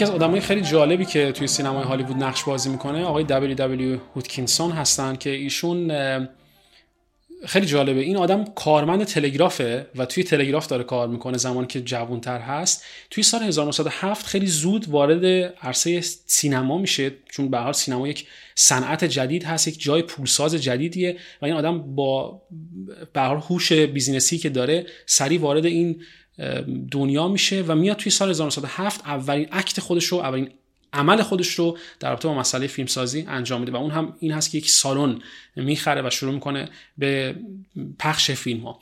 یکی از آدمای خیلی جالبی که توی سینمای هالیوود نقش بازی می‌کنه آقای W. W. Hodkinson هستن که ایشون خیلی جالبه. این آدم کارمند تلگرافه و توی تلگراف داره کار می‌کنه زمانی که جوانتر هست. توی سال 1907 خیلی زود وارد عرصه سینما میشه چون به حال سینما یک صنعت جدید هست یک جای پولساز جدیدیه و این آدم با به هوش business ی که داره سریع وارد این دنیا میشه و میاد توی سال 1907 اولین اکت خودش رو اولین عمل خودش رو در رابطه با مسئله فیلمسازی انجام میده و اون هم این هست که یک سالن می‌خره و شروع می‌کنه به پخش فیلم ها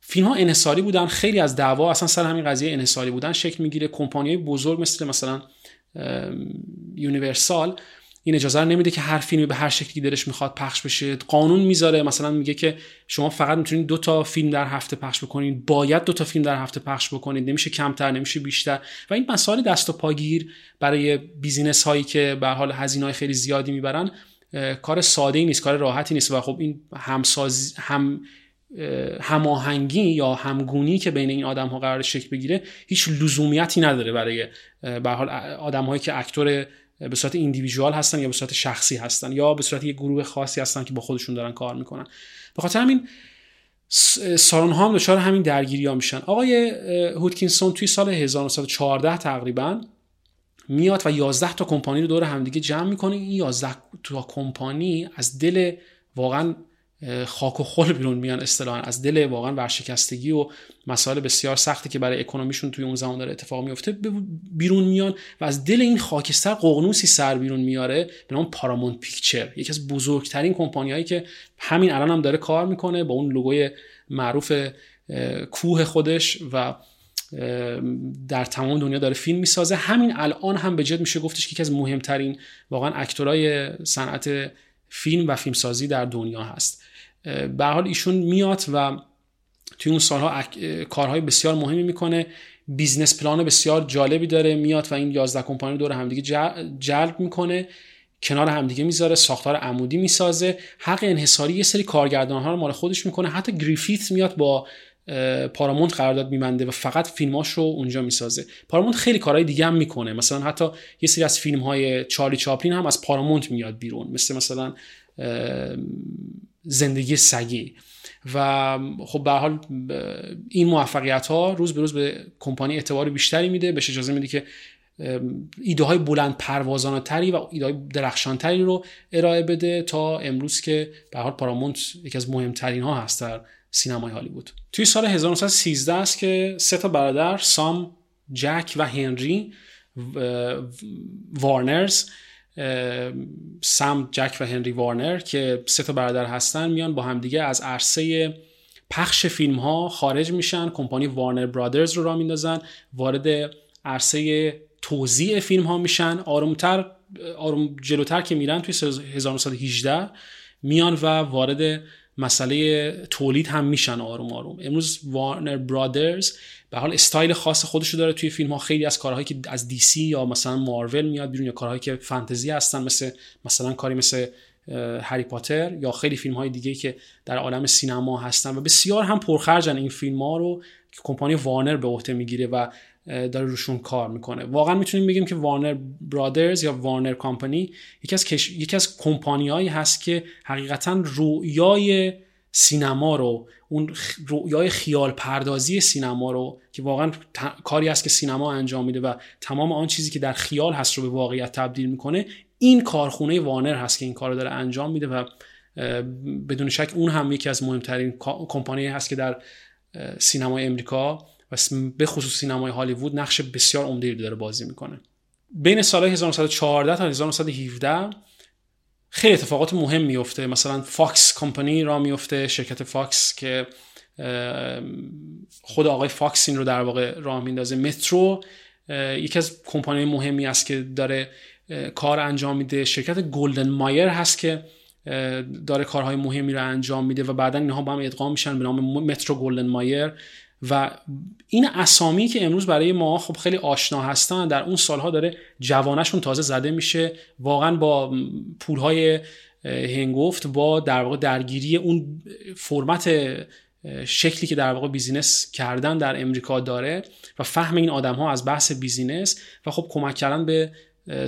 فیلم ها انحصاری بودن خیلی از دعوا اصلا سر همین قضیه انحصاری بودن شکل می‌گیره. کمپانی بزرگ مثل مثلا یونیورسال این اجازه رو نمیده که هر فیلمی به هر شکلی دلش می‌خواد پخش بشه. قانون می‌ذاره. مثلا میگه که شما فقط می‌تونید دو تا فیلم در هفته پخش بکنید. باید دو تا فیلم در هفته پخش بکنید. نمیشه کمتر نمیشه بیشتر. و این مسائل دست و پاگیر برای business هایی که به حال هزینه های خیلی زیادی می‌برن کار ساده ای نیست کار راحتی نیست. و خب این همسازی هم هماهنگی یا همگونی که بین این آدم ها قرار شکل بگیره هیچ لزومیتی نداره برای به حال آدم هایی که actor به صورت individual هستن یا به صورت شخصی هستن یا به صورت یک گروه خاصی هستن که با خودشون دارن کار می‌کنن. به خاطر همین سارون ها هم دچار همین درگیری ها میشن. آقای هودکینسون توی سال 1914 تقریبا میاد و 11 تا کمپانی رو دور همدیگه جمع می‌کنه. این 11 تا کمپانی از دل واقعا خاک و خل بیرون میان اصطلاحا. از دل واقعا ورشکستگی و مسائل بسیار سختی که برای اکونومیشون توی اون زمان داره اتفاق میفته بیرون میان و از دل این خاکستر ققنوسی سر بیرون میاره به نام پارامونت پیکچر. یکی از بزرگترین کمپانی هایی که همین الان هم داره کار می‌کنه با اون لوگوی معروف کوه خودش و در تمام دنیا داره فیلم می‌سازه. همین الان هم به جد میشه گفتش که یکی از مهمترین واقعا actor ای صنعت فیلم و فیلمسازی در دنیا هست. به حال ایشون میاد و توی اون سالها کارهای بسیار مهمی می‌کنه. business plan بسیار جالبی داره. میاد و این 11 کمپانی دور همدیگه جلب می‌کنه. کنار همدیگه می‌ذاره. ساختار عمودی می‌سازه. حق انحصاری یه سری کارگردان ها رو مال خودش می‌کنه. حتی گریفیت میاد با پارامونت قرارداد میبنده و فقط فیلماش رو اونجا می‌سازه. پارامونت خیلی کارهای دیگه هم می‌کنه. مثلا حتی یه سری از فیلم های چارلی چاپلین هم از پارامونت میاد بیرون. مثل مثلا زندگی سگی. و خب به حال این موفقیت ها روز به روز به کمپانی اعتبار بیشتری میده. بهش اجازه میده که ایده های بلند پروازانه تری و ایده های درخشان تری رو ارائه بده تا امروز که به حال پارامونت یکی از مهمترین ها هست در سینمای هالیوود. توی سال 1913 است که سه تا برادر سام جک و هنری وارنرز سام جک و هنری وارنر که سه تا برادر هستن میان با همدیگه از عرصه پخش فیلم ها خارج میشن. کمپانی وارنر برادرز رو را میندازن. وارد عرصه توزیع فیلم ها میشن. آرومتر آروم جلوتر که میرن توی 1918 میان و وارد مسئله تولید هم میشن آروم آروم. امروز وارنر برادرز به حال استایل خاص خودشو داره توی فیلم ها خیلی از کارهایی که از دی سی یا مثلا مارول میاد بیرون یا کارهایی که فانتزی هستن مثل مثلا کاری مثل هری پاتر یا خیلی فیلم های دیگه که در عالم سینما هستن و بسیار هم پرخرجن این فیلم ها رو که کمپانی وارنر به عهده می‌گیره و داره روشون کار می‌کنه. واقعا می‌تونیم بگیم که وارنر برادرز یا وارنر کامپانی یکی از کش... یکی از کمپانیایی هست که حقیقتا رویای سینما رو اون رویای خیال پردازی سینما رو که واقعا کاری است که سینما انجام میده و تمام آن چیزی که در خیال هست رو به واقعیت تبدیل می‌کنه این کارخونه وارنر هست که این کار رو داره انجام میده و بدون شک اون هم یکی از مهمترین کمپانی هست که در سینمای امریکا و به خصوص سینمای هالیوود نقش بسیار عمده داره بازی می‌کنه. بین سال 1914 تا 1917 خیلی اتفاقات مهم میفته مثلا فاکس کمپانی را میفته شرکت فاکس که خود آقای فاکس این رو در واقع راه میندازه مترو یکی از کمپانی مهمی است که داره کار انجام میده. شرکت گلدن مایر هست که داره کارهای مهمی رو انجام میده و بعدا اینها با هم ادغام میشن به نام مترو گلدن مایر و این اسامی که امروز برای ما خب خیلی آشنا هستن در اون سالها داره جوانه‌شون تازه زده میشه. واقعا با پولهای هنگفت با در واقع درگیری اون فرمت شکلی که در واقع business کردن در امریکا داره و فهم این آدم ها از بحث business و خب کمک کردن به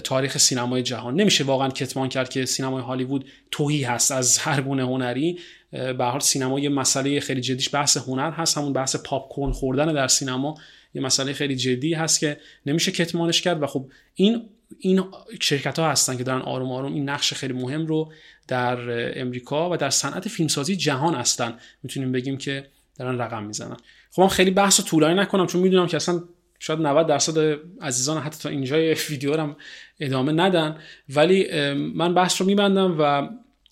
تاریخ سینمای جهان. نمیشه واقعا کتمان کرد که سینمای هالیوود تهی هست از هر گونه هنری. به حال سینما یه مسئله خیلی جدیش بحث هنر هست. همون بحث پاپ کورن خوردن در سینما یه مسئله خیلی جدی هست که نمیشه کتمانش کرد. و خب این این شرکت ها هستن که دارن آروم آروم این نقش خیلی مهم رو در امریکا و در صنعت فیلمسازی جهان هستن. می‌تونیم بگیم که دارن رقم می‌زنن. خب من خیلی بحث طولانی نکنم چون می‌دونم که اصلا شاید 90 درصد عزیزان حتی تا اینجای ویدیو هم ادامه ندن. ولی من بحث رو میبندم و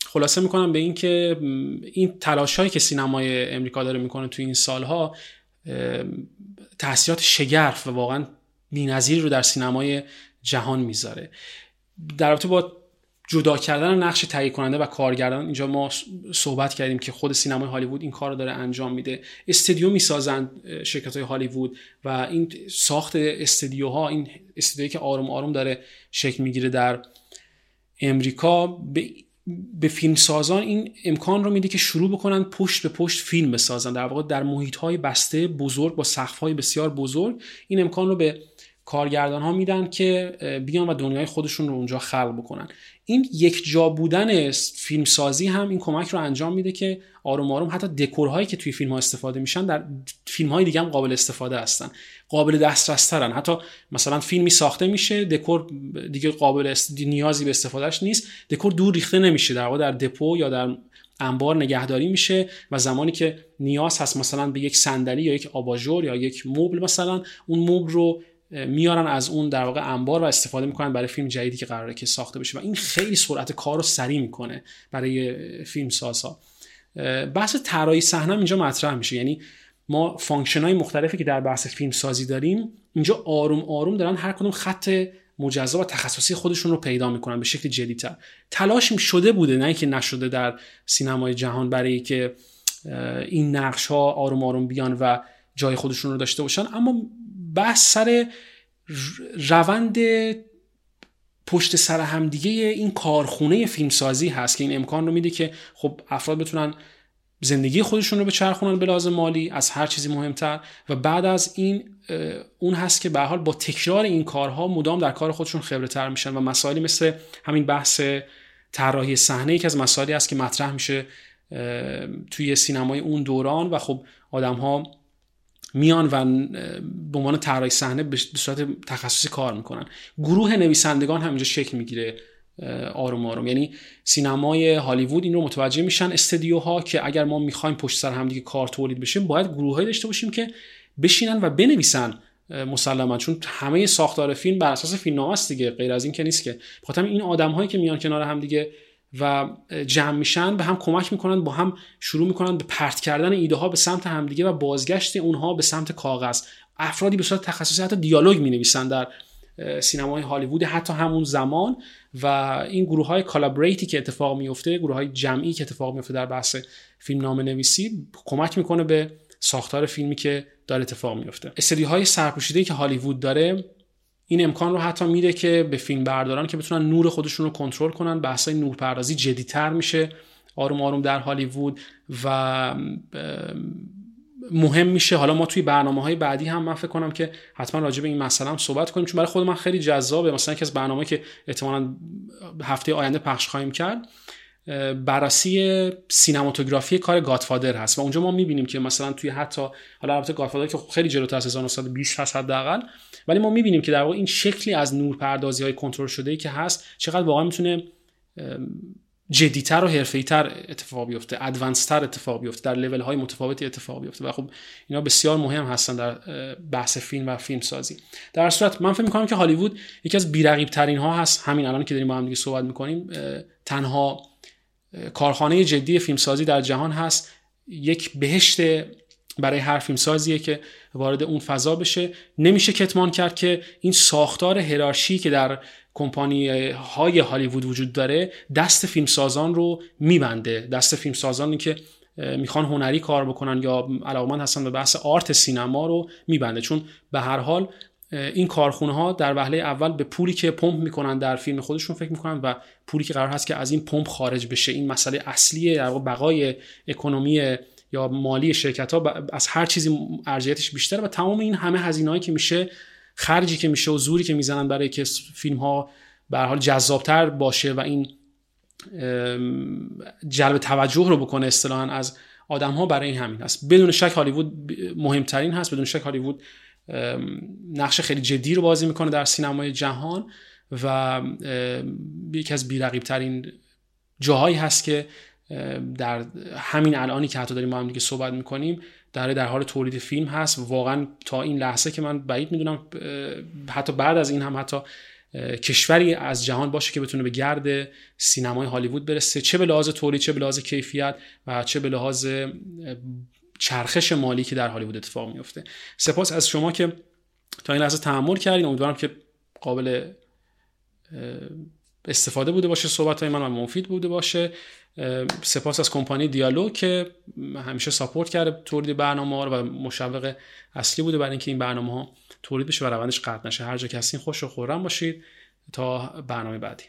خلاصه می‌کنم به اینکه این تلاش هایی که سینمای امریکا داره می‌کنه تو این سالها تاثیرات شگرف و واقعا بی‌نظیری رو در سینمای جهان می‌ذاره. در رابطه با جدا کردن نقش تهیه کننده و کارگردان. اینجا ما صحبت کردیم که خود سینمای هالیوود این کار رو داره انجام میده. استودیو می‌سازن شرکت های هالیوود و این ساخت استودیوها این استودیویی که آروم آروم داره شکل می‌گیره در امریکا به به فیلم سازان این امکان رو میده که شروع بکنن پشت به پشت فیلم بسازن. در واقع در محیط های بسته بزرگ با سقف های بسیار بزرگ این امکان رو به کارگردان ها میدن که بیان و دنیای خودشون رو اونجا خلق بکنن. این یک جا بودن فیلم سازی هم این کمک رو انجام میده که آروم آروم حتی دکورهایی که توی فیلم ها استفاده میشن در فیلم های دیگه هم قابل استفاده هستن. قابل دسترس ترن حتی مثلا فیلمی ساخته میشه دکور دیگه قابل است... نیازی به استفادهش نیست دکور دور ریخته نمیشه. در واقع در دپو یا در انبار نگهداری میشه و زمانی که نیاز هست مثلا به یک صندلی یا یک آباژور یا یک مبل مثلا اون مبل رو میارن از اون در واقع انبار و استفاده می‌کنن برای فیلم جدیدی که قراره که ساخته بشه. و این خیلی سرعت کار رو سریع می‌کنه برای فیلم سازها. بحث طراحی صحنه اینجا مطرح میشه. یعنی ما function های مختلفی که در بحث فیلم سازی داریم اینجا آروم آروم دارن هر کدوم خط مجزا و تخصصی خودشون رو پیدا می‌کنن به شکل جدیتر تلاش شده بوده نه که نشده در سینمای جهان برای که این نقش ها آروم آروم بیان و جای خودشون رو داشته باشن. اما بحث سر روند پشت سر همدیگه این کارخونه فیلمسازی هست که این امکان رو میده که خب افراد بتونن زندگی خودشون رو به چرخونن به لازم مالی از هر چیزی مهمتر و بعد از این اون هست که به حال با تکرار این کارها مدام در کار خودشون خبره تر میشن و مسائلی مثل همین بحث طراحی صحنه یکی از مسائلی است که مطرح میشه توی سینمای اون دوران و خب آدم ها میان و به عنوان طراحی صحنه به صورت تخصصی کار می‌کنن. گروه نویسندگان هم اینجا شکل می‌گیره آروم آروم. یعنی سینمای هالیوود این رو متوجه میشن استدیوها که اگر ما می‌خوایم پشت سر همدیگه کار تولید بشیم باید گروههایی داشته باشیم که بشینن و بنویسن مسلما. چون همه ساختار فیلم بر اساس فیلمنامه است دیگه غیر از این که نیست که. بخاطر این آدم هایی که میان کنار هم دیگه و جمع میشن به هم کمک می‌کنن با هم شروع می‌کنن به پرت کردن ایده ها به سمت همدیگه و بازگشت اونها به سمت کاغذ. افرادی به صورت تخصصی حتی دیالوگ می نویسن در سینمای هالیوود حتی همون زمان و این گروه های کالابریتی که اتفاق میفته گروه های جمعی که اتفاق میفته در بحث فیلم نام نویسی کمک می‌کنه به ساختار فیلمی که داره اتفاق میفته استدی های سرپوشیده که هالیوود داره این امکان رو حتی میده که به فیلم برداران که بتونن نور خودشون رو کنترل کنن بحثای نورپردازی جدیتر میشه آروم آروم در هالیوود و مهم میشه. حالا ما توی برنامه های بعدی هم من فکر کنم که حتما راجع به این مسئله هم صحبت کنیم چون برای خود من خیلی جذابه. مثلا یکی از برنامه که احتمالا هفته آینده پخش خواهیم کرد. بررسی سینماتوگرافی کار گادفادر هست و اونجا ما می‌بینیم که مثلا توی حتی حالا البته گادفادر که خیلی جلوتر از 1920 هست حداقل ولی ما می‌بینیم که در واقع این شکلی از نورپردازی های کنترل شده که هست چقدر واقعا می‌تونه جدیتر و تر اتفاق بیفته ادوانستر اتفاق بیفته در لول های متفاوتی اتفاق بیفته و خب اینا بسیار مهم هستن در بحث فیلم و فیلم سازی در صورت من فکر می‌کنم که هالیوود یکی از بیرقیب ترین ها هست همین الان که داریم با هم دیگه صحبت می‌کنیم تنها کارخانه جدی فیلمسازی در جهان هست. یک بهشت برای هر فیلم سازیه که وارد اون فضا بشه. نمیشه کتمان کرد که این ساختار هرارشی که در کمپانی های هالیوود وجود داره دست فیلمسازان رو میبنده. دست فیلمسازانی که می‌خوان هنری کار بکنن یا علاقمند هستن به بحث آرت سینما رو میبنده. چون به هر حال این کارخونه ها در وهله اول به پولی که پمپ می‌کنن در فیلم خودشون فکر می‌کنن و پولی که قرار هست که از این پمپ خارج بشه. این مسئله اصلیه در بقای اکونومی یا مالی شرکت ها از هر چیزی ارجحیتش بیشتره و تمام این همه هزینه‌ای که میشه خرجی که میشه و زوری که می‌زنن برای که فیلم ها به حال جذابتر باشه و این جلب توجه رو بکنه اصطلاحا از آدم ها برای این همین است. بدون شک هالیوود مهمترین هست بدون شک هالیوود نقش خیلی جدی رو بازی می‌کنه در سینمای جهان و یکی از بیرقیب ترین جاهایی هست که در همین الانی که حتی داریم با هم دیگه صحبت می‌کنیم در در حال تولید فیلم هست. واقعا تا این لحظه که من بعید می‌دونم حتی بعد از این هم حتی کشوری از جهان باشه که بتونه به گرد سینمای هالیوود برسه. چه به لحاظ تولید چه به لحاظ کیفیت و چه به لحاظ چرخش مالی که در هالیوود اتفاق میفته سپاس از شما که تا این لحظه تحمل کردین. امیدوارم که قابل استفاده بوده باشه صحبت های من و مفید بوده باشه. سپاس از کمپانی دیالوگ که همیشه ساپورت کرده تولید برنامه ها و مشوق اصلی بوده برای اینکه این برنامه ها تولید بشه و روندش قطع نشه. هر جا هستین خوش و خورم باشید. تا برنامه بعدی.